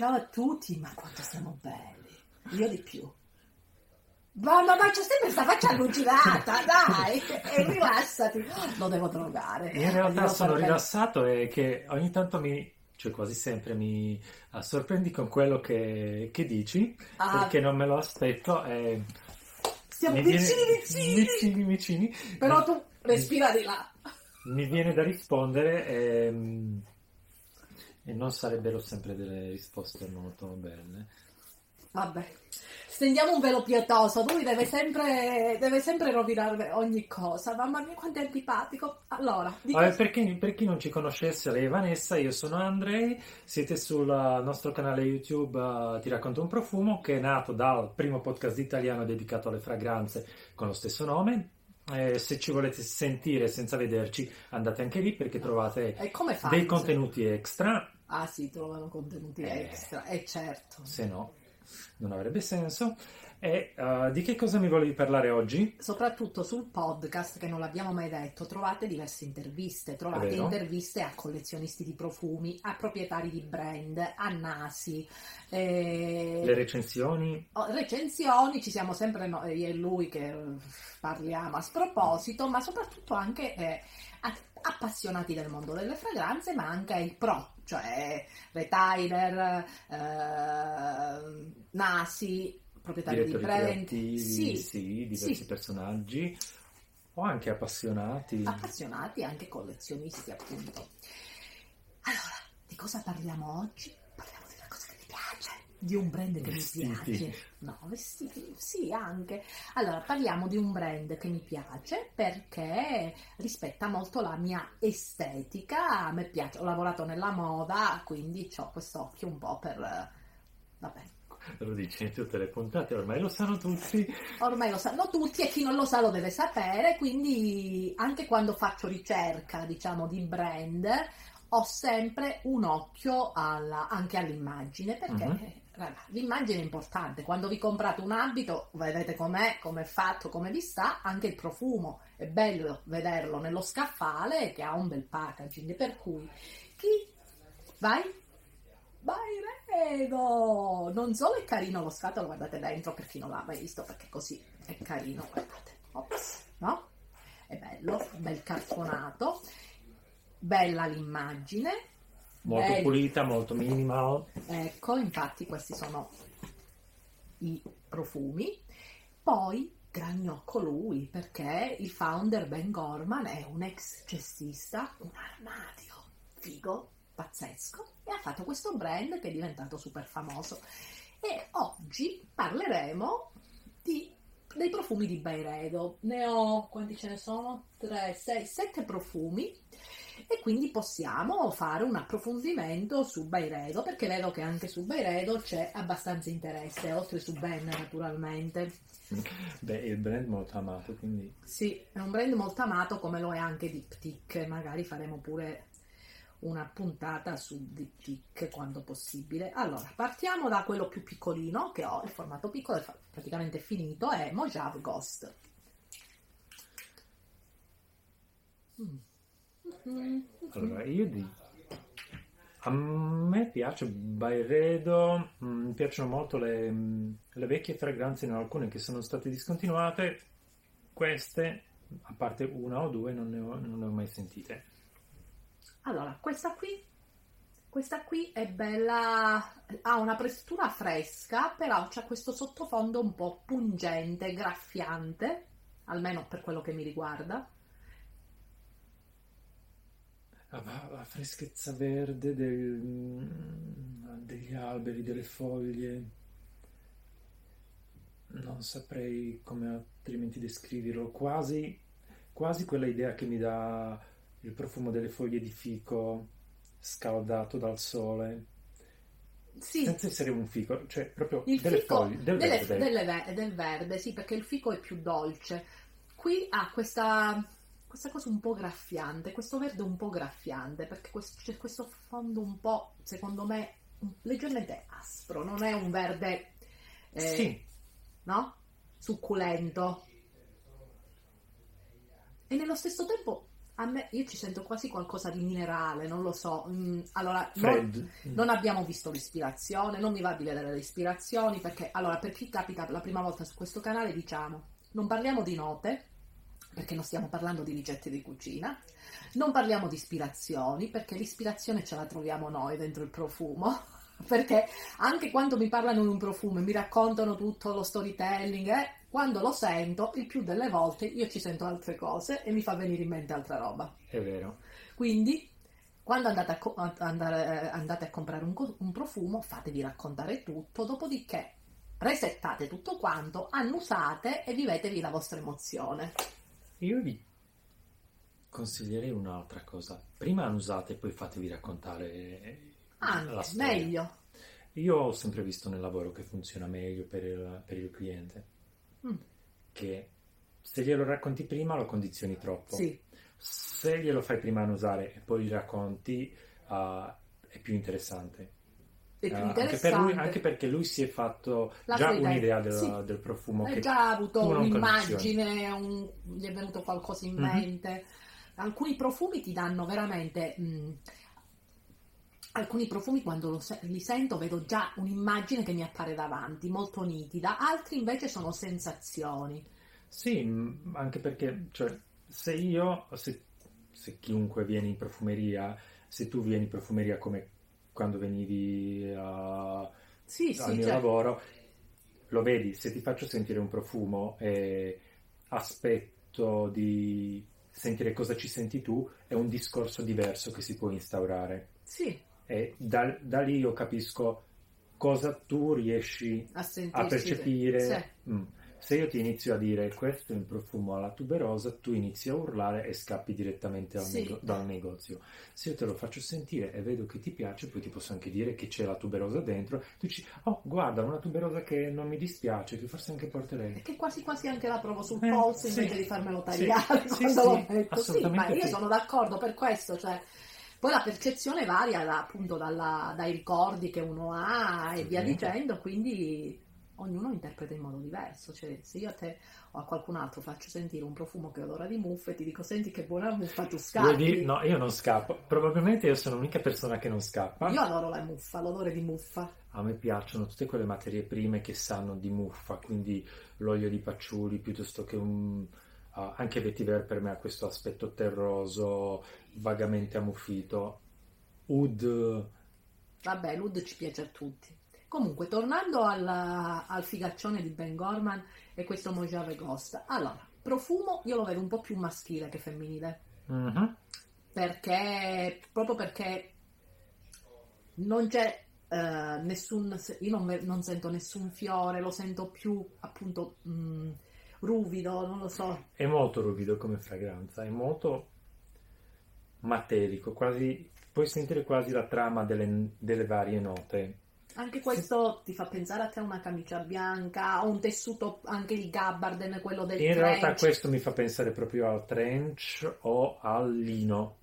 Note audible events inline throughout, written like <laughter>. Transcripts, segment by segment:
Ciao a tutti, ma quanto siamo belli. Io di più. Ma, ma, c'è sempre questa faccia allucinata, <laughs> dai, e rilassati. Lo devo drogare. In realtà sono rilassato e che ogni tanto mi, cioè quasi sempre mi ah, sorprendi con quello che, che dici, Ah. perché non me lo aspetto e Siamo mi viene- vicini, vicini. vicini, vicini. Però tu respira di là. Mi viene da rispondere e, e non sarebbero sempre delle risposte molto belle. Vabbè, stendiamo un velo pietoso. Lui deve sempre, deve sempre rovinare ogni cosa. Mamma mia, quanto è antipatico. Allora, di Vabbè, cosa- per, chi, per chi non ci conoscesse, lei è Vanessa, io sono Andrei, siete sul nostro canale YouTube uh, Ti racconto un profumo, che è nato dal primo podcast italiano dedicato alle fragranze con lo stesso nome. Eh, se ci volete sentire senza vederci, andate anche lì perché trovate E come fai? dei contenuti extra, Ah sì, trovano contenuti Eh. extra. E certo. se no non avrebbe senso. E uh, di che cosa mi volevi parlare oggi? Soprattutto sul podcast, che non l'abbiamo mai detto, trovate diverse interviste. Trovate interviste a collezionisti di profumi, a proprietari di brand, a nasi, eh, Le recensioni? oh, recensioni. Ci siamo sempre noi io e lui che eh, parliamo a sproposito, ma soprattutto anche eh, appassionati del mondo delle fragranze, ma anche ai pro, cioè retailer, eh, nasi, proprietari di creativi, Sì, sì, diversi sì. personaggi o anche appassionati. appassionati anche collezionisti appunto. Allora, di cosa parliamo oggi? Parliamo di una cosa che mi piace, di un brand che Vestiti. mi piace. No, vestiti, sì, anche. Allora, parliamo di un brand che mi piace perché rispetta molto la mia estetica. A me piace, ho lavorato nella moda, quindi ho quest'occhio un po' per... Vabbè, <laughs> Lo dici in tutte le puntate, ormai lo sanno tutti. Ormai lo sanno tutti e chi non lo sa lo deve sapere, quindi anche quando faccio ricerca, diciamo, di brand, ho sempre un occhio alla- anche all'immagine, perché Mhm. raga, l'immagine è importante. Quando vi comprate un abito, vedete com'è, come è fatto, come vi sta, anche il profumo. È bello vederlo nello scaffale che ha un bel packaging, per cui chi... Vai? Byredo! Non solo è carino lo scatolo, guardate dentro per chi non l'ha mai visto, perché così è carino, guardate. Ops, no? È bello, bel cartonato, bella l'immagine. Molto bello. pulita, molto minimal. Ecco, infatti questi sono i profumi. Poi gragnocco lui, perché il founder Ben Gorman è un ex cestista, un armadio figo, pazzesco, e ha fatto questo brand che è diventato super famoso. E oggi parleremo di- dei profumi di Byredo. Ne ho, quanti ce ne sono? 3, 6, 7 profumi e quindi possiamo fare un approfondimento su Byredo perché vedo che anche su Byredo c'è abbastanza interesse, oltre su Ben naturalmente. Beh, il brand molto amato, quindi Sì, è un brand molto amato come lo è anche Diptyque, magari faremo pure una puntata su Diptyque quando possibile. Allora, partiamo da quello più piccolino che ho, il formato piccolo è praticamente finito, è Mojave Ghost. Mm. Allora, io dico. A me piace Byredo, mm, mi piacciono molto le, mm, le vecchie fragranze, ne ho alcune che sono state discontinuate, queste, a parte una o due, non ne ho, non ne ho mai sentite. Allora, questa qui, questa qui è bella, ha una prestura fresca, però c'ha questo sottofondo un po' pungente, graffiante, almeno per quello che mi riguarda. Ah, La freschezza verde del- mm, degli alberi, delle foglie, non saprei come altrimenti descriverlo, quasi, quasi quella idea che mi dà il profumo delle foglie di fico scaldato dal sole, Sì, senza essere un fico, cioè proprio il delle fico foglie, del delle- verde. delle del verde, sì, perché il fico è più dolce. Qui ha questa, questa cosa un po' graffiante, questo verde un po' graffiante, perché questo- c'è questo fondo un po', secondo me, leggermente aspro, non è un verde, eh, Sì, no? Succulento. E nello stesso tempo A me, io ci sento quasi qualcosa di minerale, non lo so. Mm, allora, non, non abbiamo visto l'ispirazione, non mi va di vedere le ispirazioni perché, allora, per chi capita la prima volta su questo canale, diciamo, non parliamo di note, perché non stiamo parlando di ricette di cucina, non parliamo di ispirazioni, perché l'ispirazione ce la troviamo noi dentro il profumo. <laughs> Perché anche quando mi parlano di un profumo e mi raccontano tutto lo storytelling, eh, quando lo sento, il più delle volte io ci sento altre cose e mi fa venire in mente altra roba. È vero. Quindi, quando andate a, co- andare- eh, andate a comprare un, co- un profumo, fatevi raccontare tutto, dopodiché resettate tutto quanto, annusate e vivetevi la vostra emozione. Io vi consiglierei un'altra cosa. Prima annusate e poi fatevi raccontare la Anche, storia. meglio. Io ho sempre visto nel lavoro che funziona meglio per il, per il cliente, Mm, che se glielo racconti prima lo condizioni troppo. sì, Se glielo fai prima annusare e poi gli racconti, ah, è più interessante. è più Ah, anche, interessante. per lui- anche perché lui si è fatto La già idea. un'idea del, Sì. del profumo. Che già avuto un'immagine, un- gli è venuto qualcosa in Mhm. mente. Alcuni profumi ti danno veramente. mh, alcuni profumi quando se- li sento vedo già un'immagine che mi appare davanti, molto nitida, altri invece sono sensazioni. Sì, anche perché cioè, se io, se, se chiunque viene in profumeria, se tu vieni in profumeria come quando venivi a- Sì, al sì, mio cioè, lavoro, lo vedi, se ti faccio sentire un profumo e aspetto di sentire cosa ci senti tu, è un discorso diverso che si può instaurare. sì, E da, da lì io capisco cosa tu riesci a a percepire. Sì. Mm. Se io ti inizio a dire questo è un profumo alla tuberosa, tu inizi a urlare e scappi direttamente Sì. nego- dal negozio. Se io te lo faccio sentire e vedo che ti piace, poi ti posso anche dire che c'è la tuberosa dentro. Tu dici, oh, guarda, una tuberosa che non mi dispiace, che forse anche porterei. E che quasi quasi anche la provo sul Eh, polso sì. invece di farmelo Sì. tagliare Sì, sì. Sì, ma io sì. sono d'accordo per questo, cioè poi la percezione varia da- appunto dalla- dai ricordi che uno ha e via dicendo, quindi ognuno interpreta in modo diverso. Cioè, se io a te o a qualcun altro faccio sentire un profumo che odora di muffa e ti dico senti che buona muffa, tu scappi. No, io non scappo. Probabilmente io sono l'unica persona che non scappa. Io adoro la muffa, l'odore di muffa. A me piacciono tutte quelle materie prime che sanno di muffa, quindi l'olio di patchouli piuttosto che un... ah, anche vetiver per me ha questo aspetto terroso, vagamente ammuffito. Oud, Vabbè, l'Ud ci piace a tutti. Comunque, tornando alla- al figaccione di Ben Gorman e questo Mojave Ghost. Allora, profumo io lo vedo un po' più maschile che femminile. mhm, Perché, proprio perché non c'è eh, nessun, io non, non sento nessun fiore, lo sento più appunto mh, ruvido, non lo so. è molto ruvido come fragranza, è molto materico, quasi... puoi sentire quasi la trama delle, delle varie note. Anche questo ti fa pensare a te a una camicia bianca, o un tessuto, anche il gabbarden, quello del In trench. realtà questo mi fa pensare proprio al trench o al lino.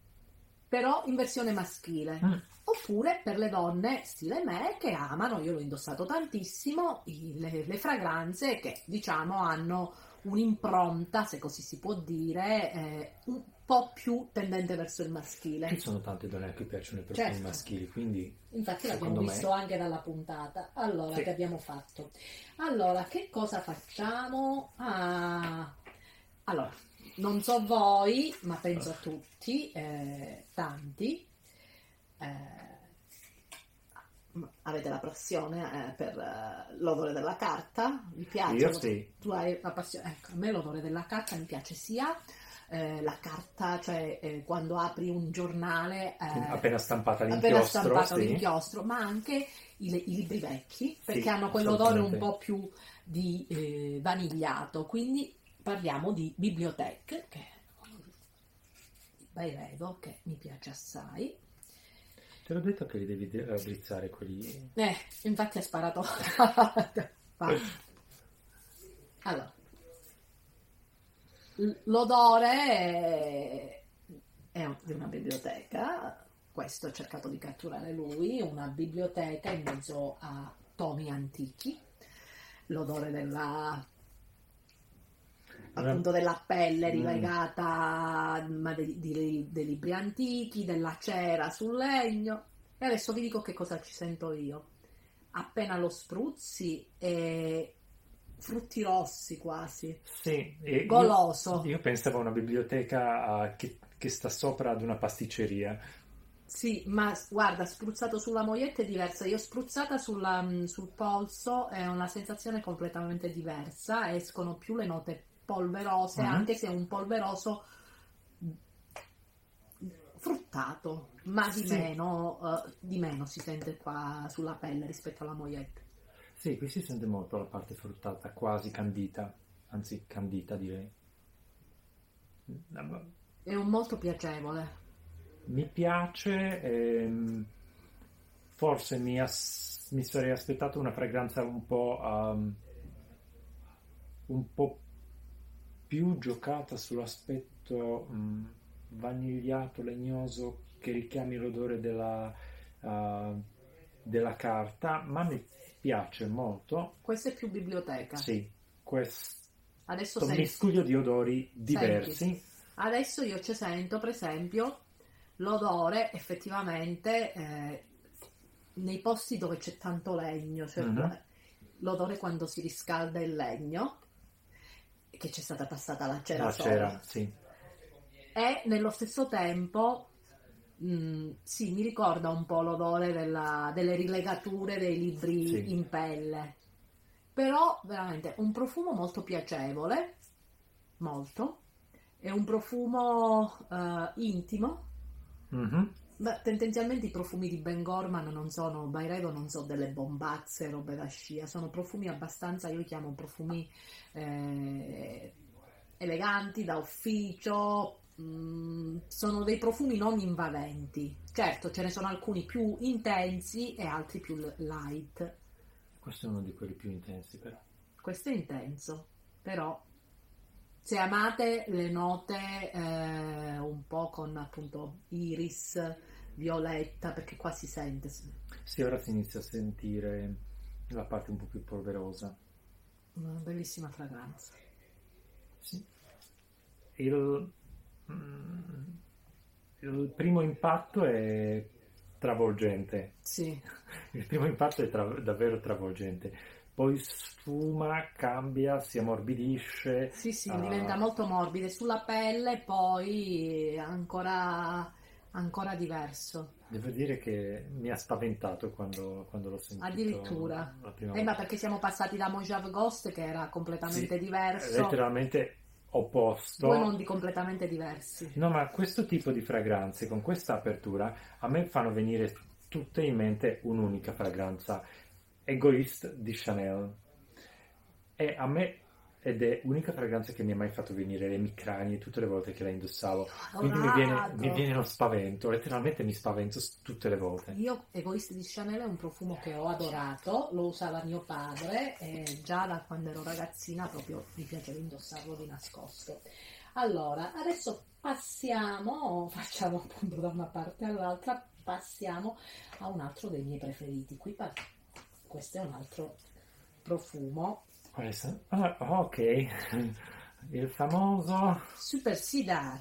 però in versione maschile. Mm. Oppure per le donne stile me che amano, io l'ho indossato tantissimo, le, le fragranze che diciamo hanno un'impronta, se così si può dire, eh, un po' più tendente verso il Ci maschile. sono tante donne a cui piacciono i profumi Certo. maschili, quindi Infatti l'abbiamo me- visto anche dalla puntata. Allora, Sì. che abbiamo fatto? Allora, che cosa facciamo? Ah, allora, non so voi, ma penso a tutti, eh, tanti. eh, avete la passione eh, per eh, l'odore della carta? Vi piace? io sì. Tu hai la passione? Ecco, a me l'odore della carta mi piace sia eh, la carta, cioè eh, quando apri un giornale eh, appena stampata appena l'inchiostro, stampato sì. l'inchiostro, ma anche i, i libri vecchi, perché Sì, hanno quell'odore un po' più di eh, vanigliato. Quindi parliamo di biblioteche, che beh, vedo che mi piace assai. Te l'ho detto che li devi de- raddrizzare quelli. Eh, infatti ha sparato. <laughs> Allora, l'odore è, di una biblioteca. Questo ho cercato di catturare lui, una biblioteca in mezzo a tomi antichi. L'odore della appunto della pelle rilegata ma dei, dei, dei libri antichi, della cera sul legno. E adesso vi dico che cosa ci sento io. Appena lo spruzzi e frutti rossi quasi. Sì, Goloso. Io, io pensavo a una biblioteca che, che sta sopra ad una pasticceria. Sì, ma guarda, spruzzato sulla moglietta è diversa. Io spruzzata sulla, mm, sul polso è una sensazione completamente diversa. Escono più le note polverose, Mhm. anche se è un polveroso fruttato, ma di, Sì. meno, eh, di meno si sente qua sulla pelle rispetto alla moglietta. Sì, qui si sente molto la parte fruttata, quasi candita, anzi candita direi. È un molto piacevole. Mi piace, ehm, forse mi, as- mi sarei aspettato una fragranza un po', um, un po' più giocata sull'aspetto mm, vanigliato, legnoso, che richiami l'odore della, uh, della carta, ma mi piace molto. Questo è più biblioteca. Sì, questo Adesso senti. miscuglio di odori diversi. Adesso io ci sento, per esempio, l'odore effettivamente eh, nei posti dove c'è tanto legno, cioè Mhm. l'odore quando si riscalda il legno, che c'è stata passata la cera La sopra. cera, sì. E nello stesso tempo, mh, sì, mi ricorda un po' l'odore della- delle rilegature dei libri Sì. in pelle. Però veramente un profumo molto piacevole, molto. È un profumo eh, intimo. Mhm. Beh, tendenzialmente i profumi di Ben Gorman non sono, Byredo non sono delle bombazze, robe da scia, sono profumi abbastanza, io li chiamo profumi eh, eleganti, da ufficio, mm, sono dei profumi non invadenti. Certo, ce ne sono alcuni più intensi e altri più light. Questo è uno di quelli più intensi però. Questo è intenso, però se amate le note eh, un po' con appunto iris, violetta, perché qua si sente. Sì, ora si inizia a sentire la parte un po' più polverosa. Una bellissima fragranza. Sì. Il, mm, il primo impatto è travolgente. Sì, <laughs> Il primo impatto è tra- davvero travolgente. Poi sfuma, cambia, si ammorbidisce. sì, sì, Ah. diventa molto morbide sulla pelle, poi ancora, ancora diverso. Devo dire che mi ha spaventato quando, quando l'ho sentito. Addirittura. Eh, ma perché siamo passati da Mojave Ghost che era completamente Sì, diverso, letteralmente opposto. due mondi completamente diversi. No, ma questo tipo di fragranze, con questa apertura, a me fanno venire tutte in mente un'unica fragranza, Egoist di Chanel. E a me, ed è l'unica fragranza che mi ha mai fatto venire le emicranie tutte le volte che la indossavo. Quindi mi viene, mi viene lo spavento, letteralmente mi spavento tutte le volte. Io, Egoist di Chanel è un profumo che ho adorato, lo usava mio padre e già da quando ero ragazzina proprio mi piaceva indossarlo di nascosto. Allora, adesso passiamo, facciamo appunto da una parte all'altra, passiamo a un altro dei miei preferiti. Qui questo è un altro profumo, sa- ah, ok, <laughs> il famoso... Super Sidar.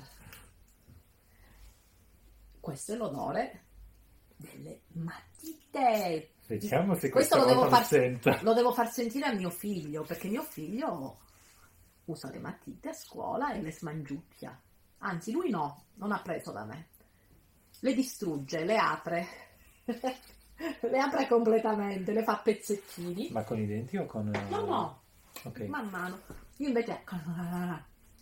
Questo è l'odore delle matite. Vediamo se Questo questa lo devo, far, lo devo far sentire a mio figlio, perché mio figlio usa le matite a scuola e le smangiucchia. Anzi, lui no, non ha preso da me. Le distrugge, le apre. <laughs> <laughs> le apre completamente, le fa a pezzettini. Ma con i denti o con... eh, No, no, Ok. man mano. Io invece <laughs>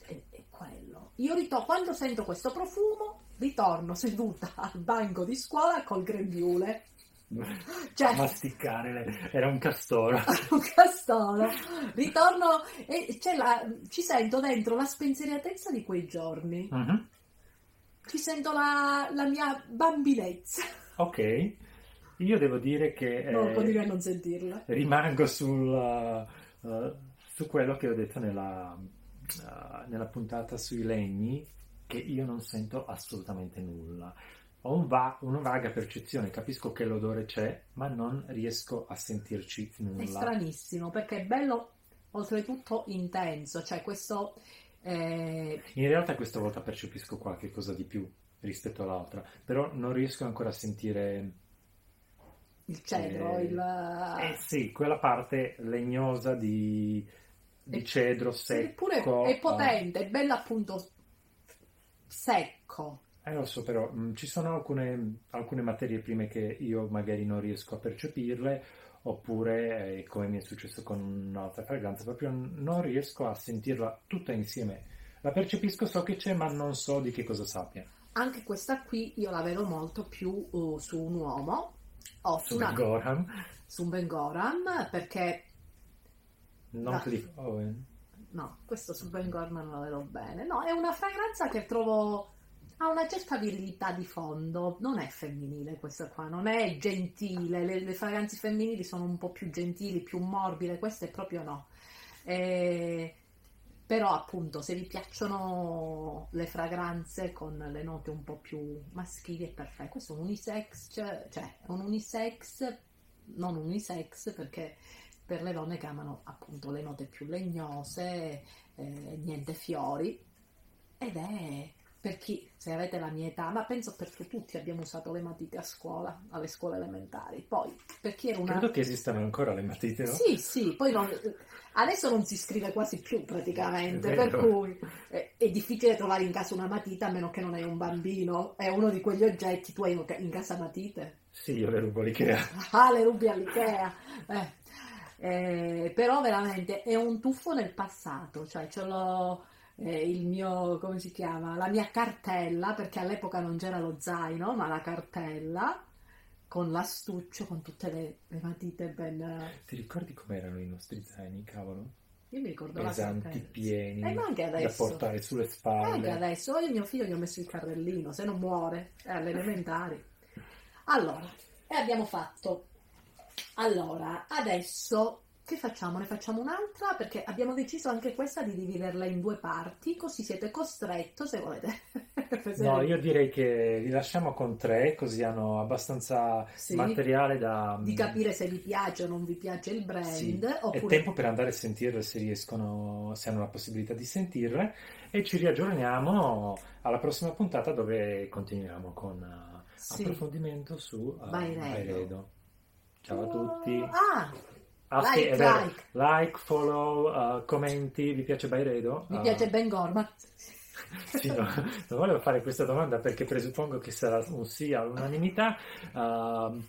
è, è quello. Io ritorno, quando sento questo profumo, ritorno seduta al banco di scuola col grembiule. <laughs> Cioè, Masticare, le- era un castoro. un castoro. Ritorno e c'è la- ci sento dentro la spensieratezza di quei giorni. Mhm. Ci sento la, la mia bambinezza. Ok, io devo dire che Non eh, può dire a non sentirla. rimango sul, uh, uh, su quello che ho detto nella, uh, nella puntata sui legni, che io non sento assolutamente nulla. Ho un va- una vaga percezione, capisco che l'odore c'è, ma non riesco a sentirci È nulla. stranissimo perché è bello oltretutto intenso, cioè questo Eh, In realtà questa volta percepisco qualche cosa di più rispetto all'altra, però non riesco ancora a sentire... il cedro, Eh, il... Eh sì, quella parte legnosa di, di E- cedro secco. Eppure è potente, è bello appunto secco. Eh, lo so, però mh, ci sono alcune, alcune materie prime che io magari non riesco a percepirle, oppure, eh, come mi è successo con un'altra fragranza, proprio non riesco a sentirla tutta insieme. La percepisco, so che c'è, ma non so di che cosa sappia. Anche questa qui io la vedo molto più uh, su un uomo o su, una- Goran, su Ben Goran perché non. Cliff Owen. no, questo su Ben Gorman non la vedo bene. No, è una fragranza che trovo ha una certa virilità di fondo, non è femminile questa qua, non è gentile, le, le fragranze femminili sono un po' più gentili, più morbide, queste proprio no. Eh, però appunto se vi piacciono le fragranze con le note un po' più maschili è perfetto. Questo è un unisex, cioè cioè, un unisex, non unisex perché per le donne che amano appunto le note più legnose, eh, niente fiori ed è per chi, se avete la mia età, ma penso per tutti abbiamo usato le matite a scuola, alle scuole elementari. Poi, per chi era una... Credo che esistano ancora le matite, no? Sì, sì, poi non- adesso non si scrive quasi più praticamente, per cui è, è difficile trovare in casa una matita a meno che non hai un bambino. È uno di quegli oggetti, tu hai in casa matite? Sì, io le rubo l'Ikea. <laughs> Ah, le rubi all'Ikea. Eh. Eh, però veramente è un tuffo nel passato, cioè ce l'ho eh, il mio, come si chiama, la mia cartella, perché all'epoca non c'era lo zaino, ma la cartella con l'astuccio, con tutte le, le matite ben... Ti ricordi com'erano i nostri zaini, cavolo? Io mi ricordo Pesanti, pieni, Eh, ma anche da adesso. portare sulle Anche spalle. adesso, io mio figlio gli ho messo il carrellino, se non muore, è alle elementari. Allora, e abbiamo fatto. Allora, adesso che facciamo? Ne facciamo un'altra perché abbiamo deciso anche questa di dividerla in due parti, così siete costretto se volete. <laughs> No, io direi che li lasciamo con tre, così hanno abbastanza Sì. materiale da... di capire se vi piace o non vi piace il brand, Sì, È oppure tempo per andare a sentirle se riescono, se hanno la possibilità di sentirle e ci riaggiorniamo alla prossima puntata dove continuiamo con uh, Sì. approfondimento su uh, Byredo. Byredo. Ciao a tutti. Ah, Ah, sì, like, like. Like, follow, uh, commenti, vi piace Byredo? mi Uh, piace Ben Gorman. <laughs> Sì, no, non volevo fare questa domanda perché presuppongo che sarà un sì all'unanimità. Uh,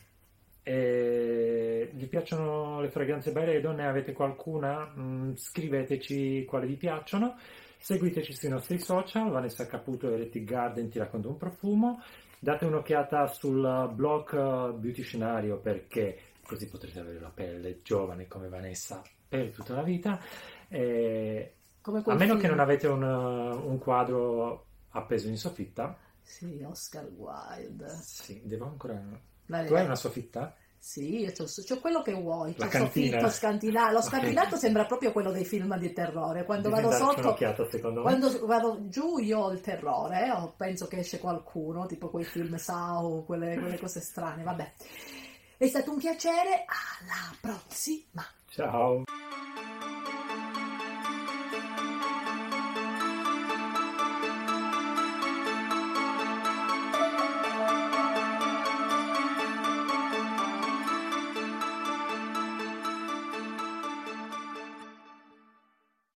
e vi piacciono le fragranze Byredo? Ne avete qualcuna? Mm, scriveteci quali vi piacciono. Seguiteci sui nostri social, Vanessa Caputo e Electric Garden ti racconto un profumo. Date un'occhiata sul blog uh, Beauty Scenario perché così potrete avere la pelle giovane come Vanessa per tutta la vita. E Come a meno film. che non avete un, uh, un quadro appeso in soffitta, Sì, Oscar Wilde. sì, devo ancora. Dai, Tu hai dai. una soffitta? Sì, io c'ho, c'ho quello che vuoi. La cantina. soffitto scantinato. Lo scantinato sembra proprio quello dei film di terrore. Quando Devi vado sotto, quando vado giù, io ho il terrore. O penso che esce qualcuno, tipo quei film Sao, quelle, quelle cose strane. Vabbè, è stato un piacere. Alla prossima. Ciao.